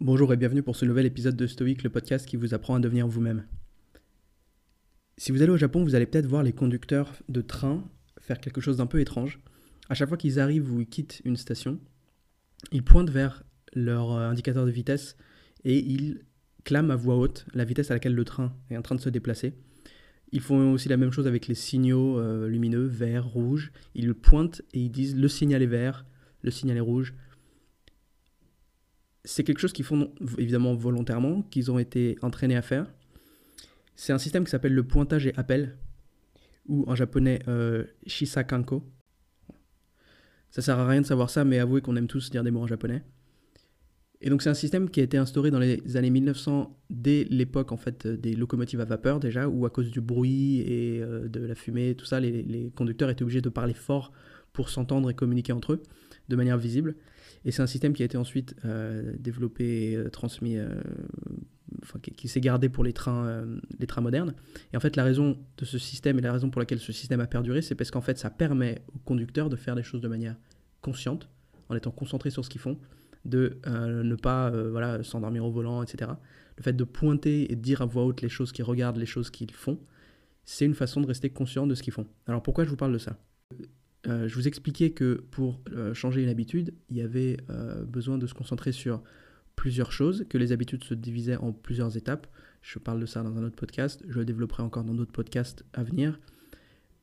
Bonjour et bienvenue pour ce nouvel épisode de Stoic, le podcast qui vous apprend à devenir vous-même. Si vous allez au Japon, vous allez peut-être voir les conducteurs de train faire quelque chose d'un peu étrange. À chaque fois qu'ils arrivent ou quittent une station, ils pointent vers leur euh, indicateur de vitesse et ils clament à voix haute la vitesse à laquelle le train est en train de se déplacer. Ils font aussi la même chose avec les signaux euh, lumineux, vert, rouge. Ils le pointent et ils disent le signal est vert, le signal est rouge c'est quelque chose qu'ils font évidemment volontairement, qu'ils ont été entraînés à faire. C'est un système qui s'appelle le pointage et appel, ou en japonais euh, shisakanko. Ça sert à rien de savoir ça, mais avouez qu'on aime tous dire des mots en japonais. Et donc c'est un système qui a été instauré dans les années 1900, dès l'époque en fait des locomotives à vapeur déjà, où à cause du bruit et euh, de la fumée, tout ça, les, les, conducteurs étaient obligés de parler fort pour s'entendre et communiquer entre eux de manière visible. Et c'est un système qui a été ensuite euh, développé euh, transmis, euh, enfin, qui, s'est gardé pour les trains, les trains modernes. Et en fait, la raison de ce système et la raison pour laquelle ce système a perduré, c'est parce qu'en fait, ça permet aux conducteurs de faire des choses de manière consciente, en étant concentrés sur ce qu'ils font, de ne pas voilà, s'endormir au volant, etc. Le fait de pointer et de dire à voix haute les choses qu'ils regardent, les choses qu'ils font, c'est une façon de rester conscient de ce qu'ils font. Alors pourquoi je vous parle de ça? Je vous expliquais que pour euh, changer une habitude, il y avait euh, besoin de se concentrer sur plusieurs choses, que les habitudes se divisaient en plusieurs étapes. Je parle de ça dans un autre podcast, je le développerai encore dans d'autres podcasts à venir.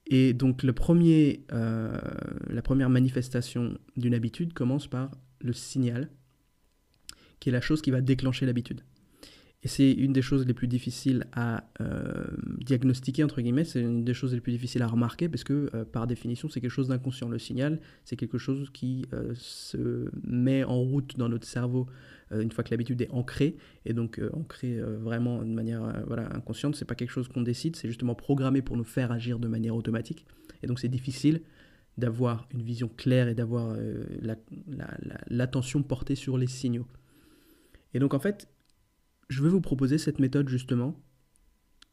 Et donc le premier, la première manifestation d'une habitude commence par le signal, qui est la chose qui va déclencher l'habitude. Et c'est une des choses les plus difficiles à euh, diagnostiquer, entre guillemets, c'est une des choses les plus difficiles à remarquer, parce que euh, par définition, c'est quelque chose d'inconscient. Le signal, c'est quelque chose qui euh, se met en route dans notre cerveau une fois que l'habitude est ancrée, et donc ancrée vraiment de manière voilà, inconsciente. C'est pas quelque chose qu'on décide, c'est justement programmé pour nous faire agir de manière automatique. Et donc c'est difficile d'avoir une vision claire et d'avoir l'attention portée sur les signaux. Et donc en fait, je vais vous proposer cette méthode justement,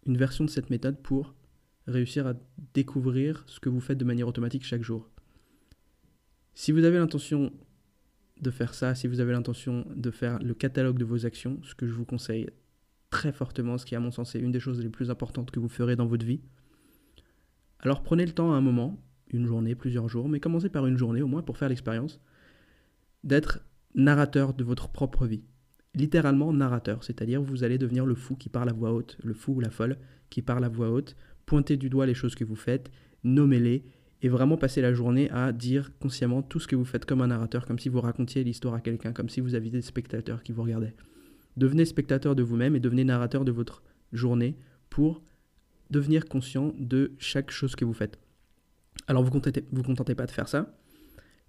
une version de cette méthode pour réussir à découvrir ce que vous faites de manière automatique chaque jour. Si vous avez l'intention de faire ça, si vous avez l'intention de faire le catalogue de vos actions, ce que je vous conseille très fortement, ce qui à mon sens est une des choses les plus importantes que vous ferez dans votre vie, alors prenez le temps à un moment, une journée, plusieurs jours, mais commencez par une journée au moins pour faire l'expérience, d'être narrateur de votre propre vie littéralement narrateur, c'est-à-dire vous allez devenir le fou qui parle à voix haute, le fou ou la folle qui parle à voix haute, pointer du doigt les choses que vous faites, nommer-les et vraiment passer la journée à dire consciemment tout ce que vous faites comme un narrateur, comme si vous racontiez l'histoire à quelqu'un, comme si vous aviez des spectateurs qui vous regardaient. Devenez spectateur de vous-même et devenez narrateur de votre journée pour devenir conscient de chaque chose que vous faites. Alors vous ne vous contentez pas de faire ça,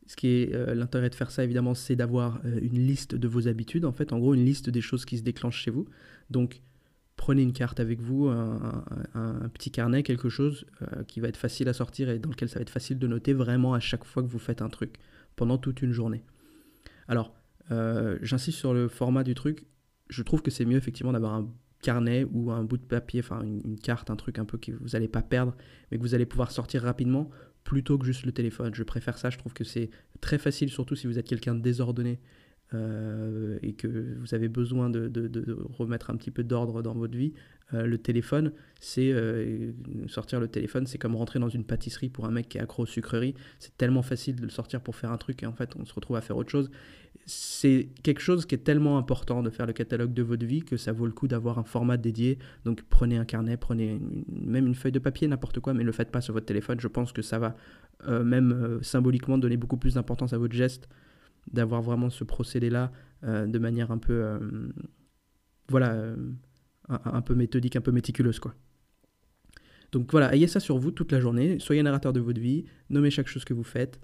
ce qui est euh, l'intérêt de faire ça, évidemment, c'est d'avoir euh, une liste de vos habitudes. En fait, en gros, une liste des choses qui se déclenchent chez vous. Donc, prenez une carte avec vous, un, petit carnet, quelque chose euh, qui va être facile à sortir et dans lequel ça va être facile de noter vraiment à chaque fois que vous faites un truc, pendant toute une journée. Alors, j'insiste sur le format du truc. Je trouve que c'est mieux, effectivement, d'avoir un carnet ou un bout de papier, enfin une, carte, un truc un peu que vous n'allez pas perdre, mais que vous allez pouvoir sortir rapidement plutôt que juste le téléphone. Je préfère ça, je trouve que c'est très facile, surtout si vous êtes quelqu'un de désordonné euh, et que vous avez besoin de, remettre un petit peu d'ordre dans votre vie. Euh, le téléphone, c'est euh, sortir le téléphone, c'est comme rentrer dans une pâtisserie pour un mec qui est accro aux sucreries. C'est tellement facile de le sortir pour faire un truc et en fait on se retrouve à faire autre chose. C'est quelque chose qui est tellement important de faire le catalogue de votre vie que ça vaut le coup d'avoir un format dédié. Donc prenez un carnet, prenez même une feuille de papier, n'importe quoi, mais ne le faites pas sur votre téléphone. Je pense que ça va même symboliquement donner beaucoup plus d'importance à votre geste d'avoir vraiment ce procédé-là euh, de manière un peu, euh, voilà, euh, un, peu méthodique, un peu méticuleuse, quoi. Donc voilà, ayez ça sur vous toute la journée, soyez narrateur de votre vie, nommez chaque chose que vous faites.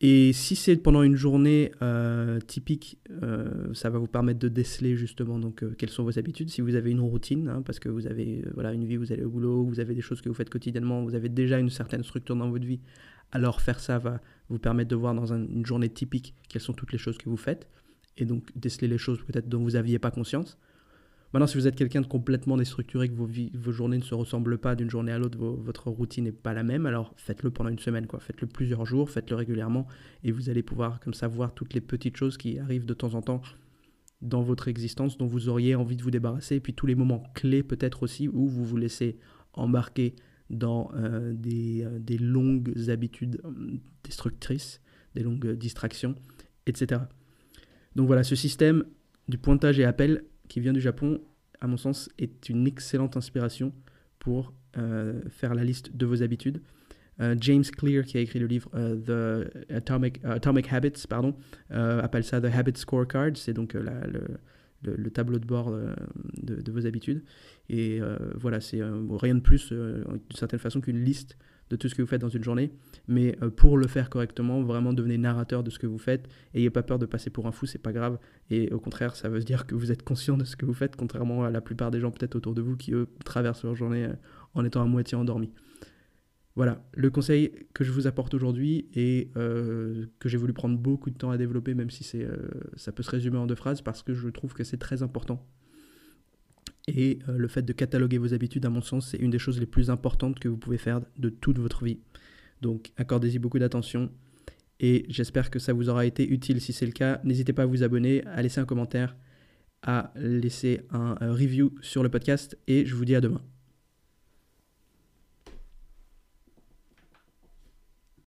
Et si c'est pendant une journée typique, ça va vous permettre de déceler justement donc quelles sont vos habitudes. Si vous avez une routine, hein, parce que vous avez voilà une vie, vous allez au boulot, vous avez des choses que vous faites quotidiennement, vous avez déjà une certaine structure dans votre vie, alors faire ça va vous permettre de voir dans une journée typique quelles sont toutes les choses que vous faites et donc déceler les choses peut-être dont vous n'aviez pas conscience. Maintenant, si vous êtes quelqu'un de complètement déstructuré, que vos, vos, journées ne se ressemblent pas d'une journée à l'autre, votre routine n'est pas la même, alors faites-le pendant une semaine, quoi. Faites-le plusieurs jours, faites-le régulièrement, et vous allez pouvoir comme ça voir toutes les petites choses qui arrivent de temps en temps dans votre existence dont vous auriez envie de vous débarrasser, et puis tous les moments clés peut-être aussi où vous vous laissez embarquer dans euh, des, euh, des, longues habitudes euh, destructrices, des longues distractions, etc. Donc voilà, ce système du pointage et appel qui vient du Japon, à mon sens, est une excellente inspiration pour faire la liste de vos habitudes. James Clear, qui a écrit le livre The Atomic, Atomic Habits, pardon, appelle ça The Habit Scorecard. C'est donc la, le, le, tableau de bord euh, de, vos habitudes. Et euh, voilà, c'est euh, rien de plus, d'une certaine façon, qu'une liste de tout ce que vous faites dans une journée. Mais pour le faire correctement, vraiment devenez narrateur de ce que vous faites. Ayez pas peur de passer pour un fou, c'est pas grave. Et au contraire, ça veut dire que vous êtes conscient de ce que vous faites, contrairement à la plupart des gens peut-être autour de vous qui, eux, traversent leur journée en étant à moitié endormis. Voilà, le conseil que je vous apporte aujourd'hui et euh, que j'ai voulu prendre beaucoup de temps à développer, même si c'est, euh, ça peut se résumer en deux phrases, parce que je trouve que c'est très important. Et euh, le fait de cataloguer vos habitudes, à mon sens, c'est une des choses les plus importantes que vous pouvez faire de toute votre vie. Donc accordez-y beaucoup d'attention et j'espère que ça vous aura été utile. Si c'est le cas, n'hésitez pas à vous abonner, à laisser un commentaire, à laisser un review sur le podcast et je vous dis à demain.